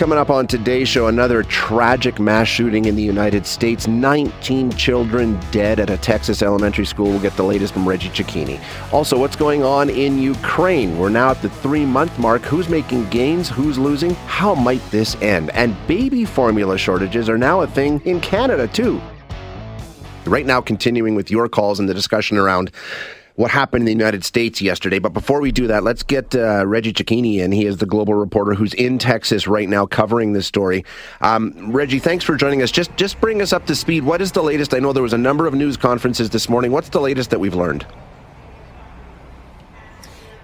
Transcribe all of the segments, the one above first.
Coming up on today's show, another tragic mass shooting in the United States. 19 children dead at a Texas elementary school. We'll get the latest from Reggie Cecchini. Also, what's going on in Ukraine? We're now at the three month mark. Who's making gains? Who's losing? How might this end? And baby formula shortages are now a thing in Canada, too. Right now, continuing with your calls and the discussion around what happened in the United States yesterday. But before we do that, let's get uh, Reggie Cecchini in. He is the global reporter who's in Texas right now covering this story. Um, Reggie, thanks for joining us. Just just bring us up to speed. What is the latest? I know there was a number of news conferences this morning. What's the latest that we've learned?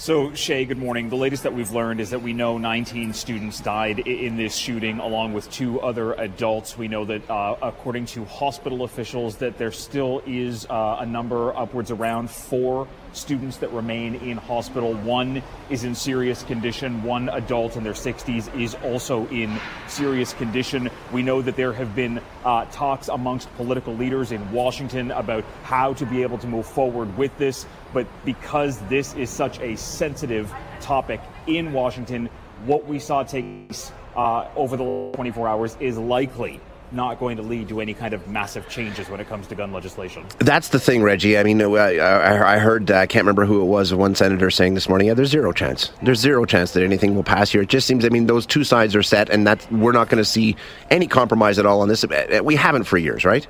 So, Shay, good morning. The latest that we've learned is that we know 19 students died in this shooting, along with two other adults. We know that, uh, according to hospital officials, that there still is uh, a number upwards around four students that remain in hospital. One is in serious condition. One adult in their 60s is also in serious condition. We know that there have been uh, talks amongst political leaders in Washington about how to be able to move forward with this. But because this is such a sensitive topic in Washington, what we saw take place uh, over the 24 hours is likely not going to lead to any kind of massive changes when it comes to gun legislation. That's the thing, Reggie. I mean, I, I heard, I can't remember who it was, one senator saying this morning, yeah, there's zero chance. There's zero chance that anything will pass here. It just seems, I mean, those two sides are set, and that we're not going to see any compromise at all on this. We haven't for years, right?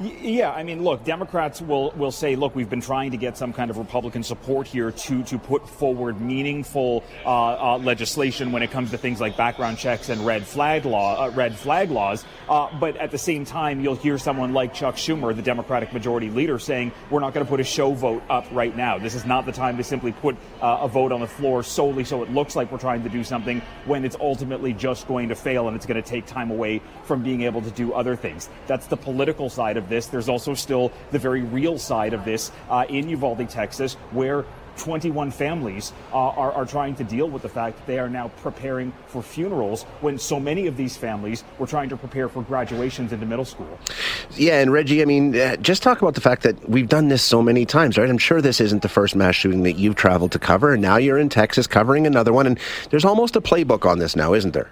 Yeah, I mean, look, Democrats will, will say, look, we've been trying to get some kind of Republican support here to, to put forward meaningful uh, uh, legislation when it comes to things like background checks and red flag law, uh, red flag laws. Uh, but at the same time, you'll hear someone like Chuck Schumer, the Democratic Majority Leader, saying, we're not going to put a show vote up right now. This is not the time to simply put uh, a vote on the floor solely so it looks like we're trying to do something when it's ultimately just going to fail and it's going to take time away from being able to do other things. That's the political side of of this. There's also still the very real side of this uh, in Uvalde, Texas, where 21 families uh, are, are, trying to deal with the fact that they are now preparing for funerals when so many of these families were trying to prepare for graduations into middle school. Yeah, and Reggie, I mean, uh, just talk about the fact that we've done this so many times, right? I'm sure this isn't the first mass shooting that you've traveled to cover, and now you're in Texas covering another one, and there's almost a playbook on this now, isn't there?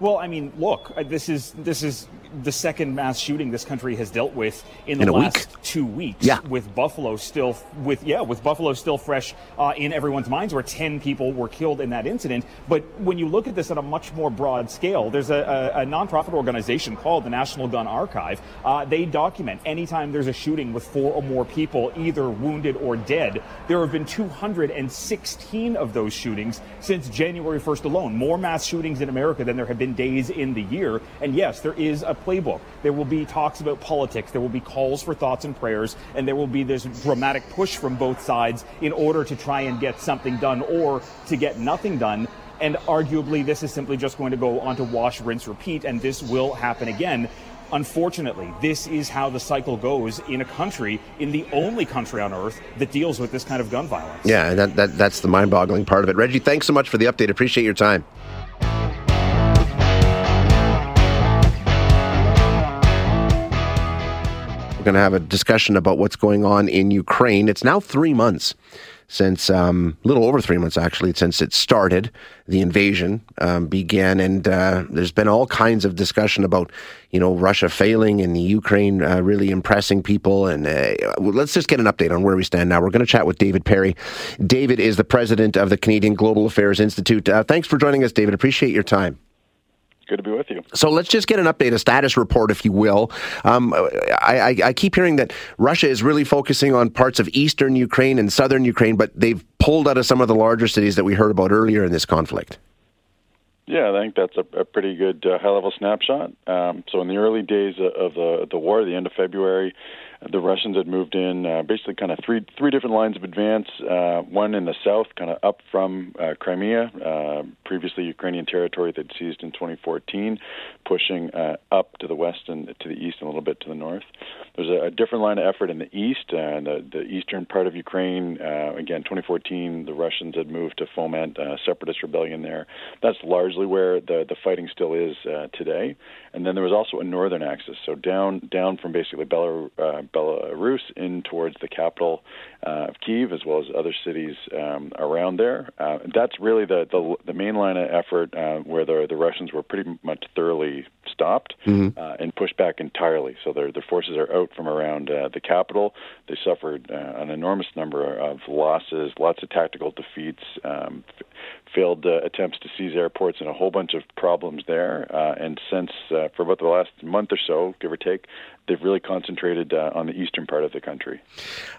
Well, I mean, look, uh, this is this is the second mass shooting this country has dealt with in the in last week. two weeks. Yeah. with Buffalo still with yeah with Buffalo still fresh uh, in everyone's minds, where ten people were killed in that incident. But when you look at this on a much more broad scale, there's a, a, a nonprofit organization called the National Gun Archive. Uh, they document anytime there's a shooting with four or more people either wounded or dead. There have been 216 of those shootings since January 1st alone. More mass shootings in America than there have been days in the year. And yes, there is a playbook. There will be talks about politics. There will be calls for thoughts and prayers. And there will be this dramatic push from both sides in order to try and get something done or to get nothing done. And arguably, this is simply just going to go on to wash, rinse, repeat, and this will happen again. Unfortunately, this is how the cycle goes in a country, in the only country on earth that deals with this kind of gun violence. Yeah, that, that, that's the mind boggling part of it. Reggie, thanks so much for the update. Appreciate your time. Going to have a discussion about what's going on in Ukraine. It's now three months since, um, a little over three months actually, since it started, the invasion um, began, and uh, there's been all kinds of discussion about, you know, Russia failing and the Ukraine uh, really impressing people. And uh, let's just get an update on where we stand now. We're going to chat with David Perry. David is the president of the Canadian Global Affairs Institute. Uh, thanks for joining us, David. Appreciate your time. Good to be with you. So let's just get an update, a status report, if you will. Um, I, I, I, keep hearing that Russia is really focusing on parts of eastern Ukraine and southern Ukraine, but they've pulled out of some of the larger cities that we heard about earlier in this conflict. Yeah, I think that's a, a pretty good uh, high-level snapshot. Um, so, in the early days of the the war, the end of February, the Russians had moved in uh, basically kind of three three different lines of advance. Uh, one in the south, kind of up from uh, Crimea, uh, previously Ukrainian territory they'd seized in 2014, pushing uh, up to the west and to the east and a little bit to the north. There's a, a different line of effort in the east, uh, the, the eastern part of Ukraine. Uh, again, 2014, the Russians had moved to foment uh, separatist rebellion there. That's largely where the the fighting still is uh, today. And then there was also a northern axis, so down down from basically Belarus. Uh, Belarus in towards the capital uh, of Kiev, as well as other cities um, around there. Uh, that's really the, the, the main line of effort uh, where the the Russians were pretty much thoroughly stopped mm-hmm. uh, and pushed back entirely. So their their forces are out from around uh, the capital. They suffered uh, an enormous number of losses, lots of tactical defeats. Um, failed uh, attempts to seize airports and a whole bunch of problems there. Uh, and since, uh, for about the last month or so, give or take, they've really concentrated uh, on the eastern part of the country.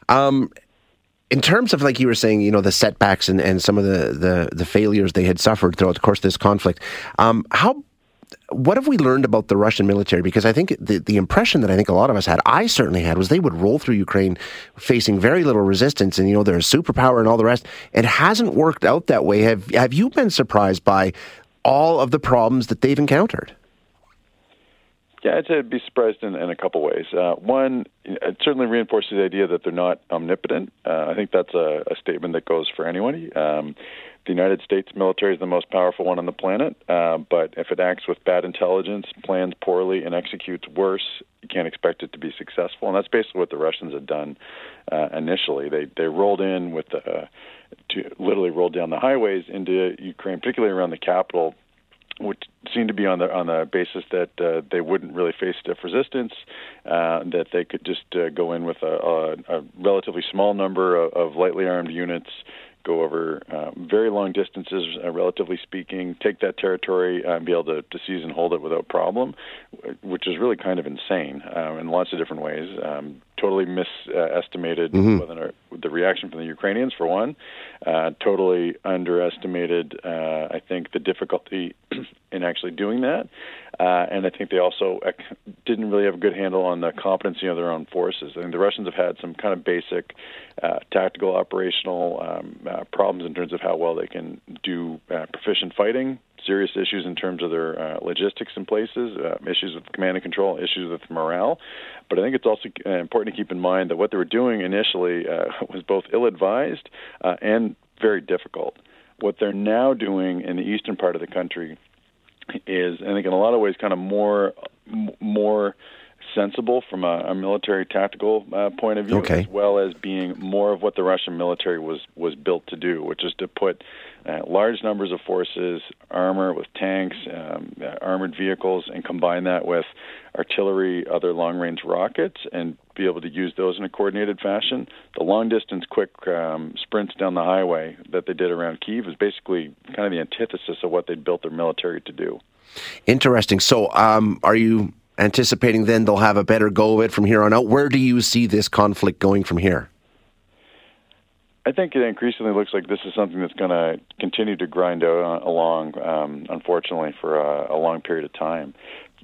Um, in terms of like you were saying, you know, the setbacks and, and some of the, the, the failures they had suffered throughout the course of this conflict, um, how what have we learned about the Russian military? Because I think the, the impression that I think a lot of us had, I certainly had, was they would roll through Ukraine facing very little resistance, and you know they're a superpower and all the rest. It hasn't worked out that way. Have Have you been surprised by all of the problems that they've encountered? Yeah, I'd say I'd be surprised in, in a couple ways. Uh, one, it certainly reinforces the idea that they're not omnipotent. Uh, I think that's a, a, statement that goes for anyone. Um, the United States military is the most powerful one on the planet, uh, but if it acts with bad intelligence, plans poorly, and executes worse, you can't expect it to be successful. And that's basically what the Russians had done uh, initially. They they rolled in with the, uh, to literally rolled down the highways into Ukraine, particularly around the capital, which seemed to be on the on the basis that uh, they wouldn't really face stiff resistance, uh, that they could just uh, go in with a, a, a relatively small number of, of lightly armed units, go over uh, very long distances, uh, relatively speaking, take that territory uh, and be able to, to seize and hold it without problem, which is really kind of insane uh, in lots of different ways. Um, totally misestimated mm-hmm. the reaction from the Ukrainians, for one. Uh, totally underestimated, uh, I think, the difficulty in actually doing that. Uh, and I think they also didn't really have a good handle on the competency of their own forces. I think the Russians have had some kind of basic uh, tactical, operational um, uh, problems in terms of how well they can do uh, proficient fighting, serious issues in terms of their uh, logistics in places, uh, issues with command and control, issues with morale. But I think it's also uh, important to keep in mind that what they were doing initially uh, was both ill advised uh, and very difficult. What they're now doing in the eastern part of the country is, I think, in a lot of ways, kind of more more sensible from a, a military tactical uh, point of view, okay. as well as being more of what the Russian military was was built to do, which is to put uh, large numbers of forces, armor with tanks, um, uh, armored vehicles, and combine that with artillery, other long range rockets, and be able to use those in a coordinated fashion. The long distance quick um, sprints down the highway that they did around Kiev is basically kind of the antithesis of what they'd built their military to do. Interesting. So, um, are you anticipating then they'll have a better go of it from here on out? Where do you see this conflict going from here? I think it increasingly looks like this is something that's going to continue to grind out uh, along, um, unfortunately, for a, a long period of time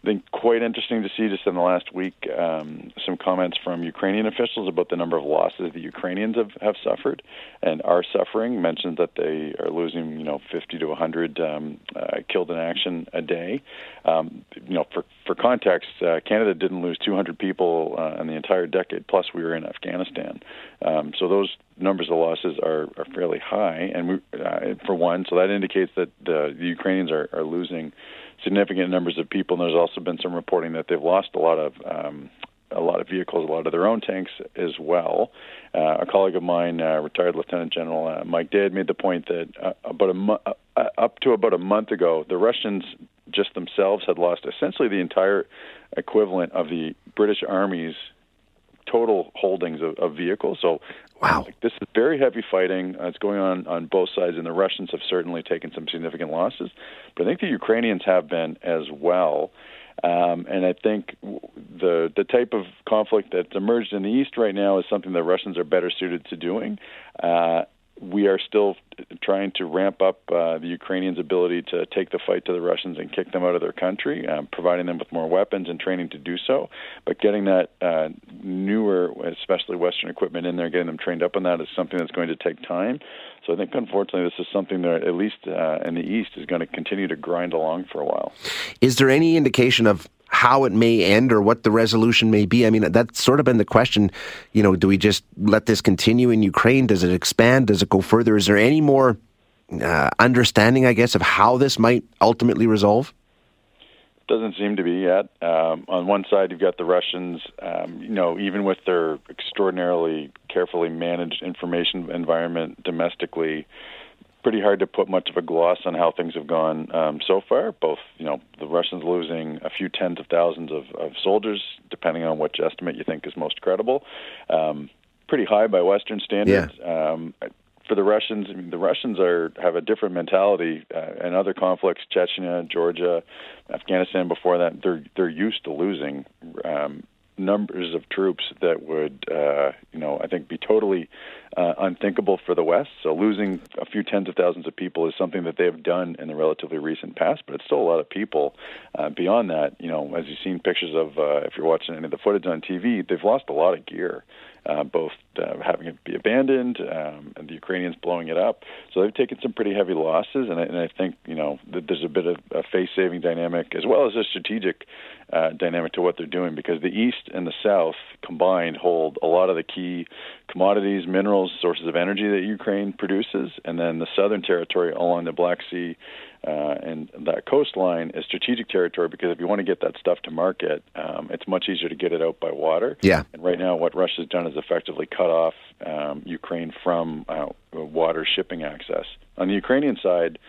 been quite interesting to see just in the last week um, some comments from Ukrainian officials about the number of losses the Ukrainians have, have suffered and are suffering. Mentioned that they are losing, you know, 50 to 100 um, uh, killed in action a day. Um, you know, for for context, uh, Canada didn't lose 200 people uh, in the entire decade. Plus, we were in Afghanistan, um, so those numbers of losses are, are fairly high. And we, uh, for one, so that indicates that the, the Ukrainians are, are losing significant numbers of people. And there's also been some reporting that they've lost a lot of um, a lot of vehicles, a lot of their own tanks as well. Uh, a colleague of mine, uh, retired Lieutenant General uh, Mike Day, made the point that uh, about a mo- uh, uh, up to about a month ago, the Russians just themselves had lost essentially the entire equivalent of the British Army's total holdings of, of vehicles. So Wow. Like, this is very heavy fighting. Uh, it's going on on both sides, and the Russians have certainly taken some significant losses. But I think the Ukrainians have been as well. Um, and I think the the type of conflict that's emerged in the east right now is something the Russians are better suited to doing. Uh, we are still trying to ramp up uh, the Ukrainians' ability to take the fight to the Russians and kick them out of their country, um, providing them with more weapons and training to do so. But getting that uh, newer, especially Western equipment in there, getting them trained up on that is something that's going to take time. So I think, unfortunately, this is something that, at least uh, in the East, is going to continue to grind along for a while. Is there any indication of how it may end or what the resolution may be. I mean, that's sort of been the question. You know, do we just let this continue in Ukraine? Does it expand? Does it go further? Is there any more uh, understanding, I guess, of how this might ultimately resolve? Doesn't seem to be yet. Um, on one side, you've got the Russians. Um, you know, even with their extraordinarily carefully managed information environment domestically, pretty hard to put much of a gloss on how things have gone um, so far. Both, you know, the Russians losing a few tens of thousands of, of soldiers, depending on which estimate you think is most credible. Um, pretty high by Western standards. Yeah. Um, for the Russians, I mean, the Russians are have a different mentality. Uh, in other conflicts, Chechnya, Georgia, Afghanistan. Before that, they're they're used to losing. Um, numbers of troops that would, uh, you know, I think be totally uh, unthinkable for the West. So losing a few tens of thousands of people is something that they have done in the relatively recent past, but it's still a lot of people. Uh, beyond that, you know, as you've seen pictures of, uh, if you're watching any of the footage on TV, they've lost a lot of gear uh, both uh, having it be abandoned um, and the Ukrainians blowing it up. So they've taken some pretty heavy losses, and I, and I think you know that there's a bit of a face-saving dynamic as well as a strategic uh, dynamic to what they're doing because the East and the South combined hold a lot of the key commodities, minerals, sources of energy that Ukraine produces, and then the southern territory along the Black Sea uh, and that coastline is strategic territory because if you want to get that stuff to market, um, it's much easier to get it out by water. Yeah. And right now, what Russia's done is effectively cut off um, Ukraine from uh, water shipping access. On the Ukrainian side,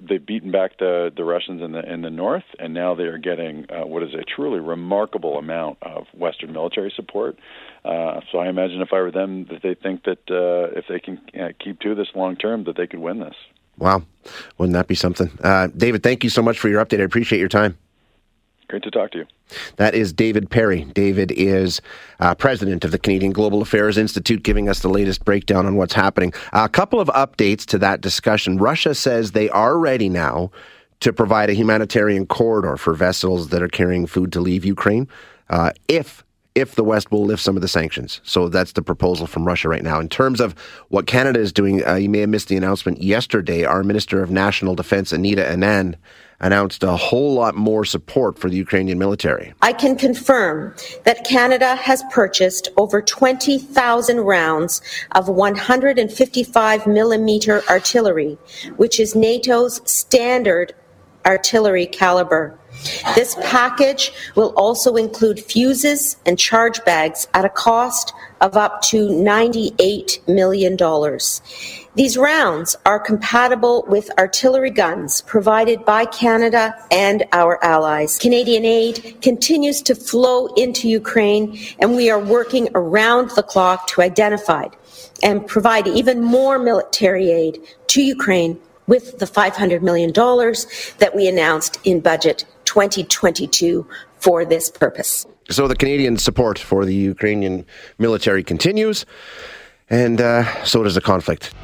they've beaten back the the Russians in the in the north, and now they are getting uh, what is a truly remarkable amount of Western military support. Uh, so I imagine if I were them, that they think that uh, if they can uh, keep to this long term, that they could win this. Wow. Wouldn't that be something? Uh, David, thank you so much for your update. I appreciate your time. Great to talk to you. That is David Perry. David is uh, president of the Canadian Global Affairs Institute, giving us the latest breakdown on what's happening. a couple of updates to that discussion. Russia says they are ready now to provide a humanitarian corridor for vessels that are carrying food to leave Ukraine uh, if if the West will lift some of the sanctions. So that's the proposal from Russia right now. In terms of what Canada is doing, uh, you may have missed the announcement yesterday. Our Minister of National Defense, Anita Anand, announced a whole lot more support for the Ukrainian military. I can confirm that Canada has purchased over 20,000 rounds of 155 millimeter artillery, which is NATO's standard artillery caliber. This package will also include fuses and charge bags at a cost of up to $98 million. These rounds are compatible with artillery guns provided by Canada and our allies. Canadian aid continues to flow into Ukraine, and we are working around the clock to identify and provide even more military aid to Ukraine with the $500 million that we announced in budget 2022 for this purpose. So the Canadian support for the Ukrainian military continues, and uh, so does the conflict.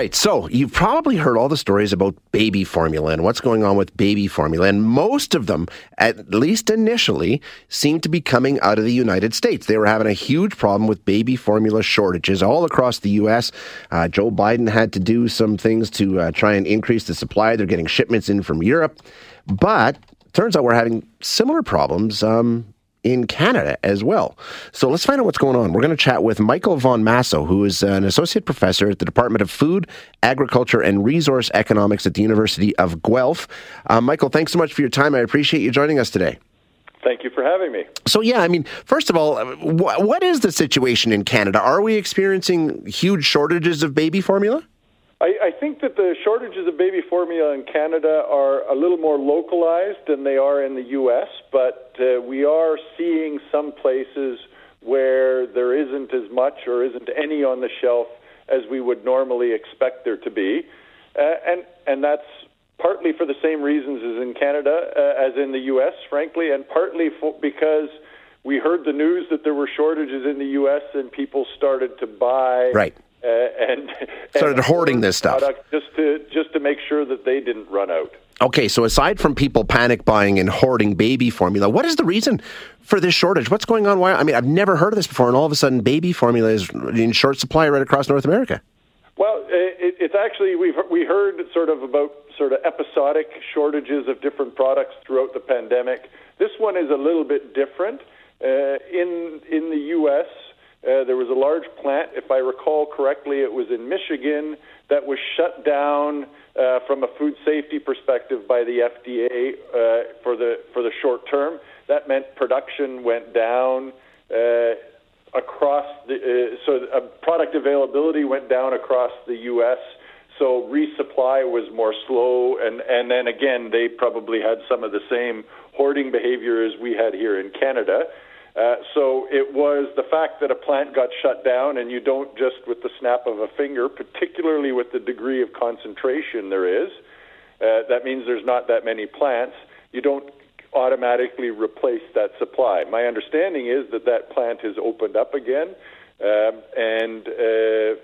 Right, so you've probably heard all the stories about baby formula and what's going on with baby formula, and most of them, at least initially, seem to be coming out of the United States. They were having a huge problem with baby formula shortages all across the U.S. Uh, Joe Biden had to do some things to uh, try and increase the supply. They're getting shipments in from Europe, but turns out we're having similar problems um, in Canada as well. So let's find out what's going on. We're going to chat with Michael von Massow, who is an associate professor at the Department of Food, Agriculture, and Resource Economics at the University of Guelph. Uh, Michael, thanks so much for your time. I appreciate you joining us today. Thank you for having me. So, yeah, I mean, first of all, wh- what is the situation in Canada? Are we experiencing huge shortages of baby formula? I, I think that the shortages of baby formula in Canada are a little more localized than they are in the U.S., but uh, we are seeing some places where there isn't as much or isn't any on the shelf as we would normally expect there to be, uh, and and that's partly for the same reasons as in Canada, uh, as in the U.S., frankly, and partly for, because we heard the news that there were shortages in the U.S. and people started to buy right. Uh, and started and hoarding this stuff just to just to make sure that they didn't run out. Okay, so aside from people panic buying and hoarding baby formula, what is the reason for this shortage? What's going on? Why? I mean, I've never heard of this before, and all of a sudden, baby formula is in short supply right across North America. Well, it, it's actually we've we heard sort of about sort of episodic shortages of different products throughout the pandemic. This one is a little bit different. Uh, in in the U.S., uh, there was a large plant, if I recall correctly, it was in Michigan that was shut down uh, from a food safety perspective by the FDA uh, for the for the short term. That meant production went down uh, across the uh, so product availability went down across the U.S. So resupply was more slow, and and then again they probably had some of the same hoarding behavior as we had here in Canada. Uh, so it was the fact that a plant got shut down, and you don't just with the snap of a finger, particularly with the degree of concentration there is. Uh, that means there's not that many plants. You don't automatically replace that supply. My understanding is that that plant has opened up again, um, and uh,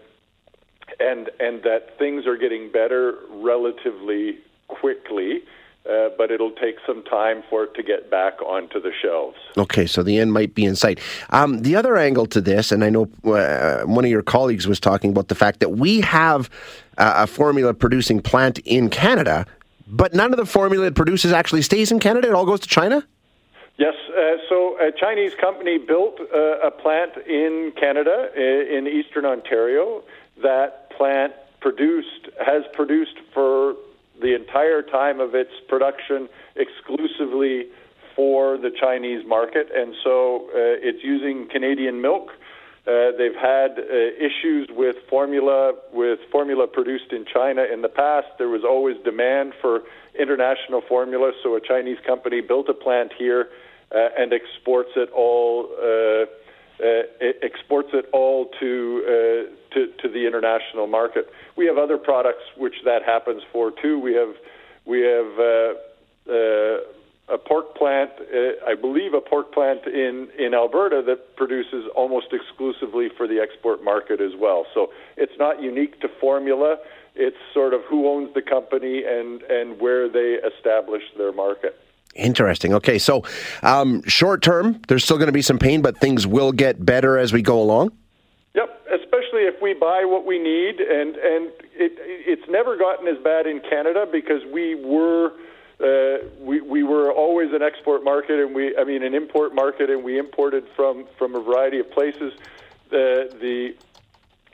and and that things are getting better relatively quickly uh, but it'll take some time for it to get back onto the shelves. Okay, so the end might be in sight. Um, the other angle to this, and I know uh, one of your colleagues was talking about the fact that we have uh, a formula producing plant in Canada, but none of the formula it produces actually stays in Canada. It all goes to China. Yes, uh, so a Chinese company built uh, a plant in Canada, uh, in eastern Ontario. That plant produced has produced for the entire time of its production exclusively for the Chinese market, and so uh, it's using Canadian milk. Uh, they've had uh, issues with formula with formula produced in China in the past. There was always demand for international formula, so a Chinese company built a plant here uh, and exports it all uh, exports it all to, uh, to to the international market. We have other products which that happens for too. We have we have uh, uh, a pork plant, uh, I believe a pork plant in in Alberta that produces almost exclusively for the export market as well. So it's not unique to formula. It's sort of who owns the company and and where they establish their market. Interesting. Okay, so um, short term, there's still going to be some pain, but things will get better as we go along. Yep, especially if we buy what we need, and and it it's never gotten as bad in Canada because we were. Uh, we we were always an export market, and we I mean an import market, and we imported from from a variety of places. The the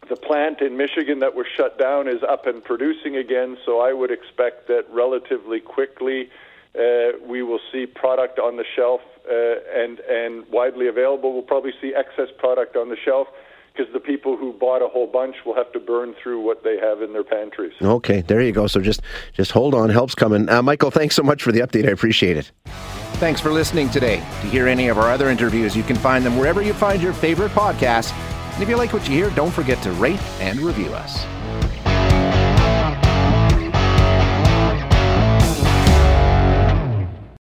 the plant in Michigan that was shut down is up and producing again, so I would expect that relatively quickly uh, we will see product on the shelf uh, and and widely available. We'll probably see excess product on the shelf because the people who bought a whole bunch will have to burn through what they have in their pantries. Okay, there you go. So just just hold on, help's coming. Uh, Michael, thanks so much for the update. I appreciate it. Thanks for listening today. To hear any of our other interviews, you can find them wherever you find your favorite podcasts. And if you like what you hear, don't forget to rate and review us.